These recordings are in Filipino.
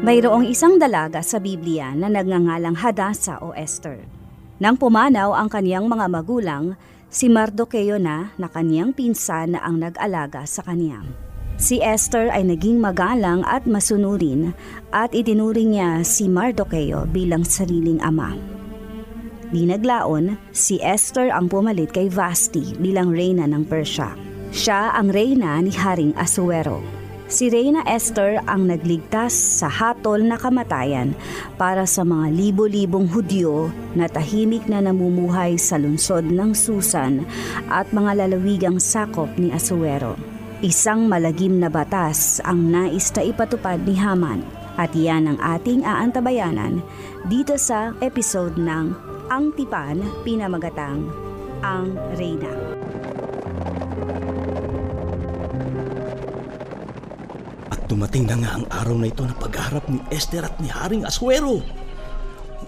Mayroong isang dalaga sa Biblia na nagngangalang Hadasa o Esther. Nang pumanaw ang kaniyang mga magulang, si Mardukeo na na kaniyang pinsan na ang nag-alaga sa kaniyang. Si Esther ay naging magalang at masunurin at itinuring niya si Mardukeo bilang sariling ama. Di naglaon, si Esther ang pumalit kay Vasti bilang reyna ng Persya. Siya ang reyna ni Haring Asuero. Si Reyna Esther ang nagligtas sa hatol na kamatayan para sa mga libo-libong Hudyo na tahimik na namumuhay sa lungsod ng Susan at mga lalawigang sakop ni Asuero. Isang malagim na batas ang nais na ipatupad ni Haman at yan ang ating aantabayanan dito sa episode ng Ang Tipan Pinamagatang Ang Reyna. Dumating na nga ang araw na ito na pagharap ni Esther at ni Haring Aswero.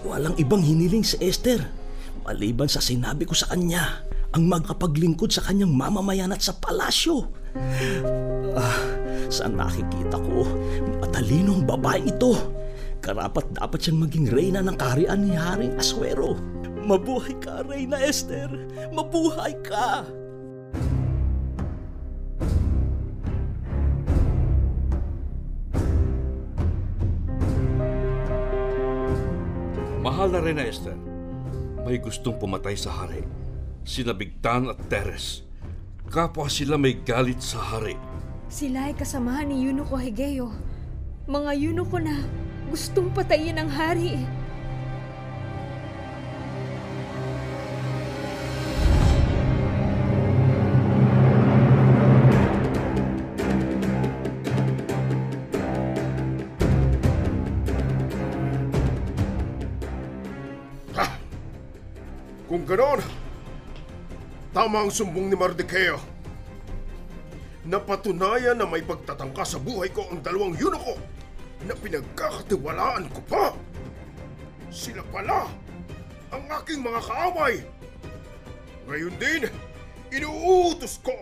Walang ibang hiniling si Esther maliban sa sinabi ko sa kanya ang magkapaglingkod sa kanyang mamamayan at sa palasyo. Ah, saan nakikita ko, matalinong babae ito. Karapat dapat siyang maging reyna ng kaharian ni Haring Aswero. Mabuhay ka, Reyna Esther! Mabuhay ka! Mahal na rin na Esther. May gustong pumatay sa hari. Sinabigtan at Teres. Kapwa sila may galit sa hari. Sila ay kasamahan ni Yunuko Higeo. Mga Yunuko na gustong patayin ang hari. Kung ganon, tama ang sumbong ni Mardukeo. Napatunayan na may pagtatangka sa buhay ko ang dalawang yunoko na pinagkakatiwalaan ko pa. Sila pala ang aking mga kaaway. Ngayon din, inuutos ko.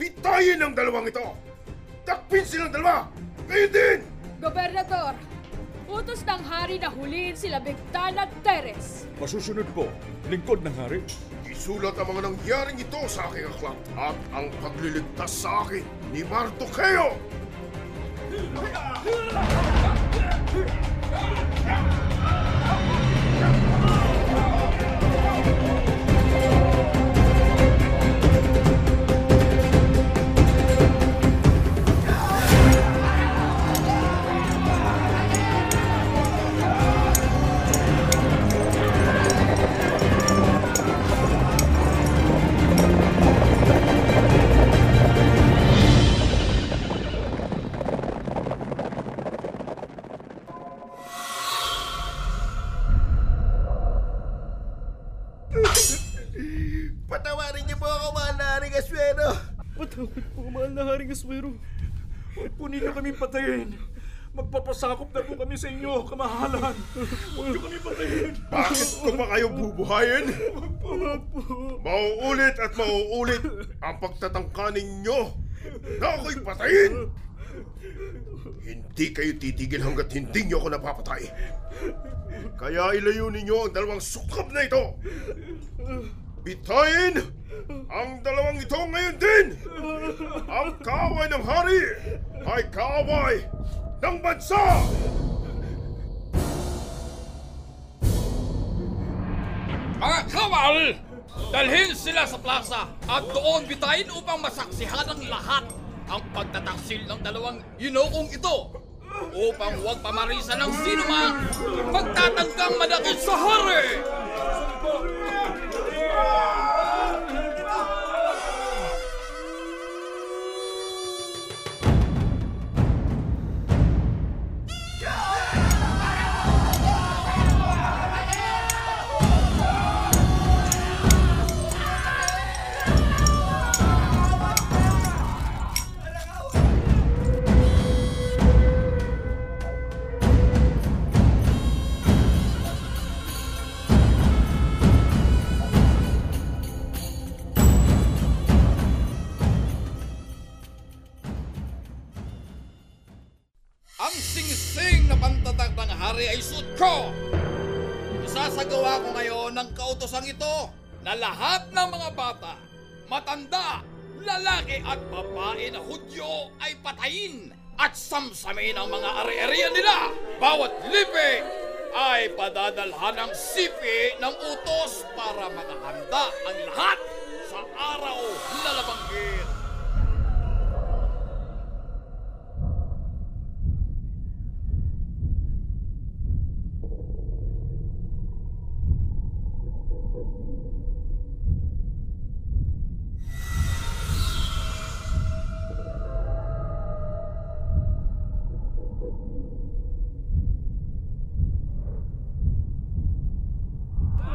Bitayin ang dalawang ito. Takpin silang dalawa. Ngayon din! Gobernador, utos ng hari na huliin sila Bigtan at Teres. Masusunod po, lingkod ng hari. Isulat ang mga nangyaring ito sa aking aklat at ang pagliligtas sa akin ni Mardukeo. Patawarin niyo po ako, mahal na Haring Aswero! Patawad po, mahal na Haring Aswero. Huwag po ninyo kami patayin. Magpapasakop na po kami sa inyo, kamahalan. Huwag niyo kami patayin. Bakit ko pa kayo bubuhayin? Mauulit at mauulit ang pagtatangka ninyo na ako'y patayin. Hindi kayo titigil hanggat hindi niyo ako napapatay. Kaya ilayo ninyo ang dalawang sukab na ito. Bitayin ang dalawang ito ngayon din. Ang kaaway ng hari ay kaaway ng bansa. Mga kawal! Dalhin sila sa plaza at doon bitayin upang masaksihan ng lahat ang pagtataksil ng dalawang yunokong ito upang huwag pamarisan ng sino man pagtatangkang madakil sa hari! Ko. Isasagawa ko ngayon ng kautosang ito na lahat ng mga bata, matanda, lalaki at babae na hudyo ay patayin at samsamin ang mga ari-arian nila. Bawat lipi ay padadalhan ng sipi ng utos para makahanda ang lahat sa araw na labanggit.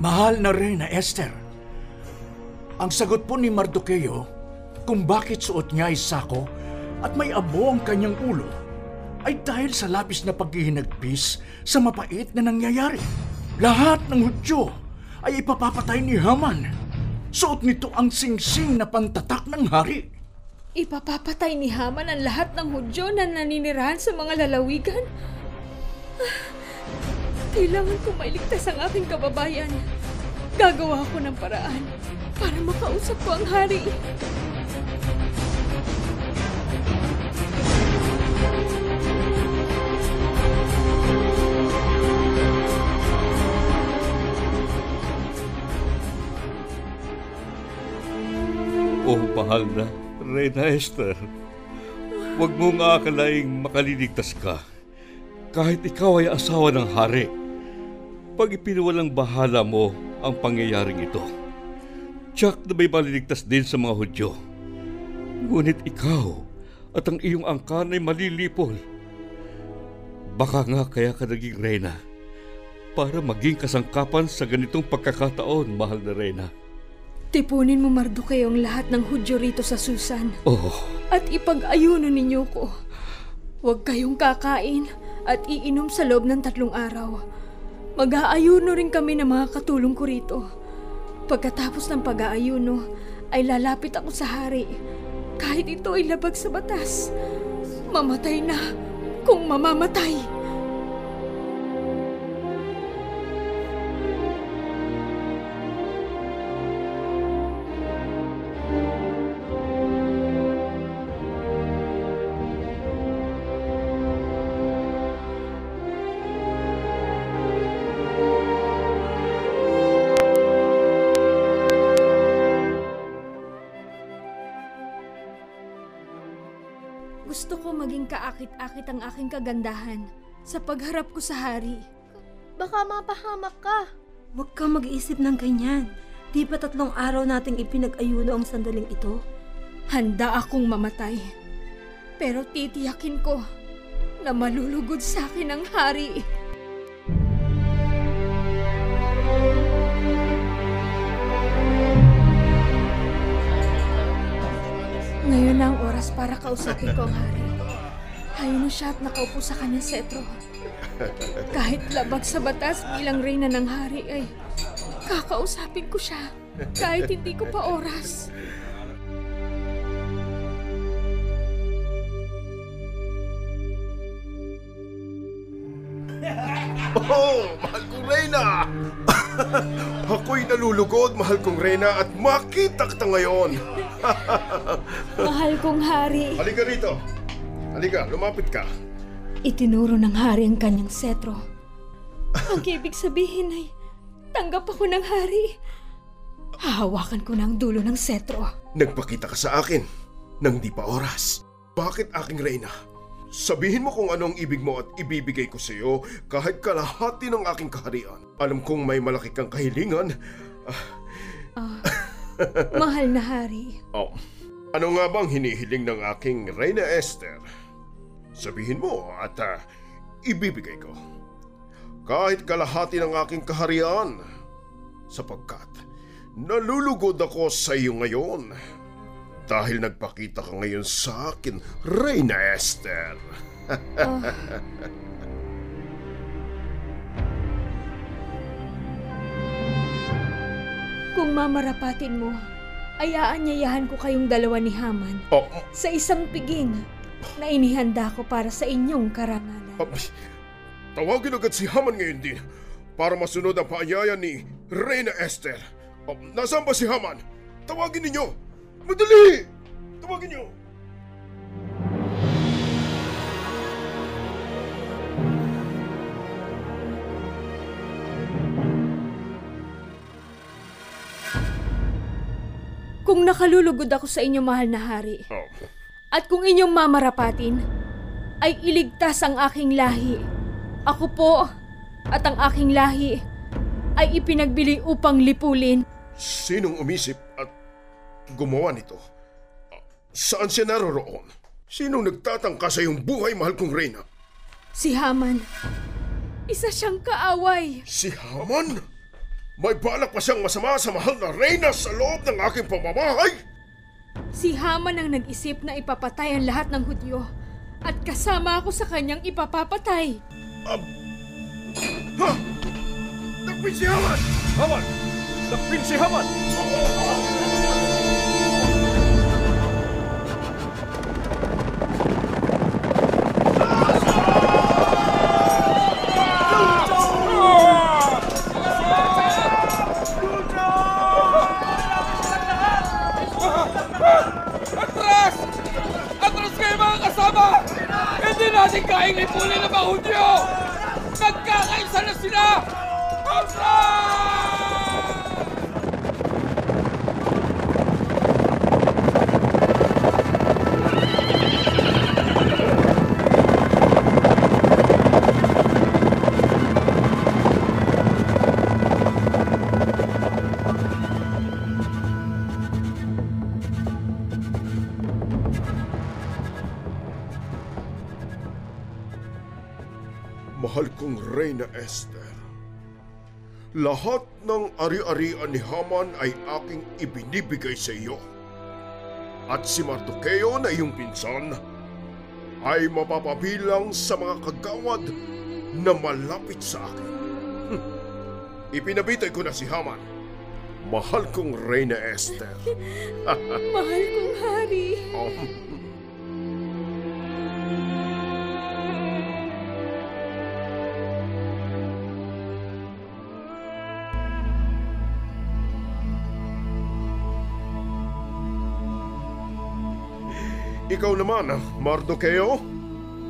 Mahal na Reyna Esther, ang sagot po ni Mardoqueo kung bakit suot niya ay sako at may abo ang kanyang ulo ay dahil sa labis na paghihinagpis sa mapait na nangyayari. Lahat ng Hudyo ay ipapapatay ni Haman. Suot nito ang singsing na pantatak ng hari. Ipapapatay ni Haman ang lahat ng Hudyo na naninirahan sa mga lalawigan? Kailangan ko mailigtas ang aking kababayan. Gagawa ko ng paraan para makausap ko ang hari. Oh, mahal na, Reyna Esther. Huwag mong aakalaing makaliligtas ka. Kahit ikaw ay asawa ng hari. Pag ipinawalang bahala mo ang pangyayaring ito, tiyak na may maliligtas din sa mga Hudyo. Ngunit ikaw at ang iyong angkan ay malilipol. Baka nga kaya ka naging reyna para maging kasangkapan sa ganitong pagkakataon, mahal na reyna. Tipunin mo Mardoqueo ang lahat ng Hudyo rito sa Susan Oh, at ipag-ayuno ninyo ko. Huwag kayong kakain at iinom sa loob ng tatlong araw. Mag-aayuno rin kami ng mga katulong ko rito. Pagkatapos ng pag-aayuno, ay lalapit ako sa hari. Kahit ito ay labag sa batas. Mamatay na kung mamamatay. Kaakit-akit ang aking kagandahan sa pagharap ko sa hari. Baka mapahamak ka. Huwag kang mag-iisip ng ganyan. Di ba tatlong araw nating ipinag-ayuno ang sandaling ito? Handa akong mamatay. Pero titiyakin ko na malulugod sa akin ang hari. Ngayon na ang oras para kausapin ko ang hari. Hayun siya at nakaupo sa kanyang setro. Kahit labag sa batas bilang reyna ng hari ay kakausapin ko siya kahit hindi ko pa oras. Oh, mahal kong Reyna! Ako'y nalulugod, mahal kong Reyna, at makita kita ngayon. Mahal kong hari. Halika rito. Halika, lumapit ka. Itinuro ng hari ang kanyang setro. Ang ibig sabihin ay tanggap ako ng hari. Hahawakan ko na ang dulo ng setro. Nagpakita ka sa akin nang di pa oras. Bakit aking reyna? Sabihin mo kung anong ibig mo at ibibigay ko sa iyo kahit kalahati ng aking kaharian. Alam kong may malaki kang kahilingan. Mahal na hari. Oh, ano nga bang hinihiling ng aking Reyna Esther? Sabihin mo at ah, ibibigay ko. Kahit kalahati ng aking kaharian. Sapagkat nalulugod ako sa iyo ngayon. Dahil nagpakita ka ngayon sa akin, Reyna Esther. Kung mamarapatin mo, ay aanyayahan ko kayong dalawa ni Haman Oh, sa isang piging na inihanda ko para sa inyong karangalan. ah, tawagin agad si Haman ngayon din para masunod ang paanyaya ni Reyna Esther. Oh, nasaan ba si Haman? Tawagin ninyo! Madali! Tawagin niyo! Kung nakalulugod ako sa inyong mahal na hari, Oh, at kung inyong mamarapatin, ay iligtas ang aking lahi. Ako po at ang aking lahi ay ipinagbili upang lipulin. sinong umisip at gumawa nito? Saan siya naroroon? Sinong nagtatangka sa iyong buhay, mahal kong Reyna? Si Haman. Isa siyang kaaway. Si Haman? May balak pa siyang masama sa mahal na Reyna sa loob ng aking pamamahay? Si Haman ang nag-isip na ipapatay ang lahat ng Hudyo. At kasama ako sa kanyang ipapapatay. Ha? Takpin si Haman! Haman! Dakpin si Haman! Esther, lahat ng ari-arian ni Haman ay aking ibinibigay sa iyo. At si Mardocheo na iyong pinsan ay mapapabilang sa mga kagawad na malapit sa akin. Hmm. Ipinabitay ko na si Haman. Mahal kong Reyna Esther. Mahal kong hari. Oh, Ikaw naman, ah, Mardocheo,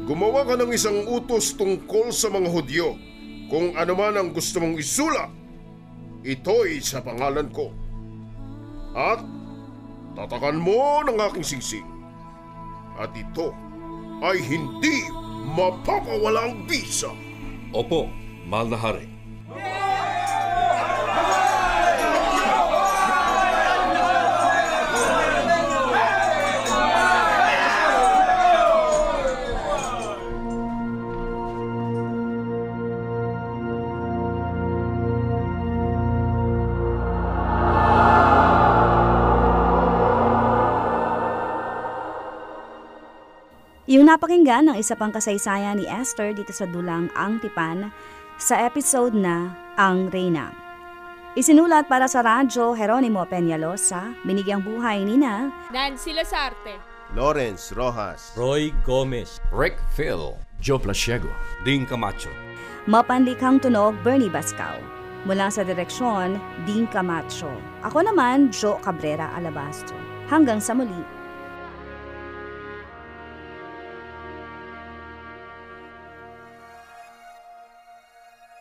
gumawa ka ng isang utos tungkol sa mga Hudyo. Kung ano man ang gusto mong isula, ito'y sa pangalan ko. At tatakan mo ng aking singsing. At ito ay hindi mapapawalang bisa. Opo, mahal na hari. Napakinggan ng isa pang kasaysayan ni Esther dito sa Dulang Ang Tipan sa episode na Ang Reyna. Isinulat para sa radyo Jeronimo Peñalosa, binigyang buhay ni na Nancy Lasarte. Lawrence Rojas. Roy Gomez. Rick Phil. Joe Plasiego. Ding Camacho. Mapanlikhang tunog Bernie Bascao. Mula sa direksyon, Dean Camacho. Ako naman, Joe Cabrera Alabastro. Hanggang sa muli.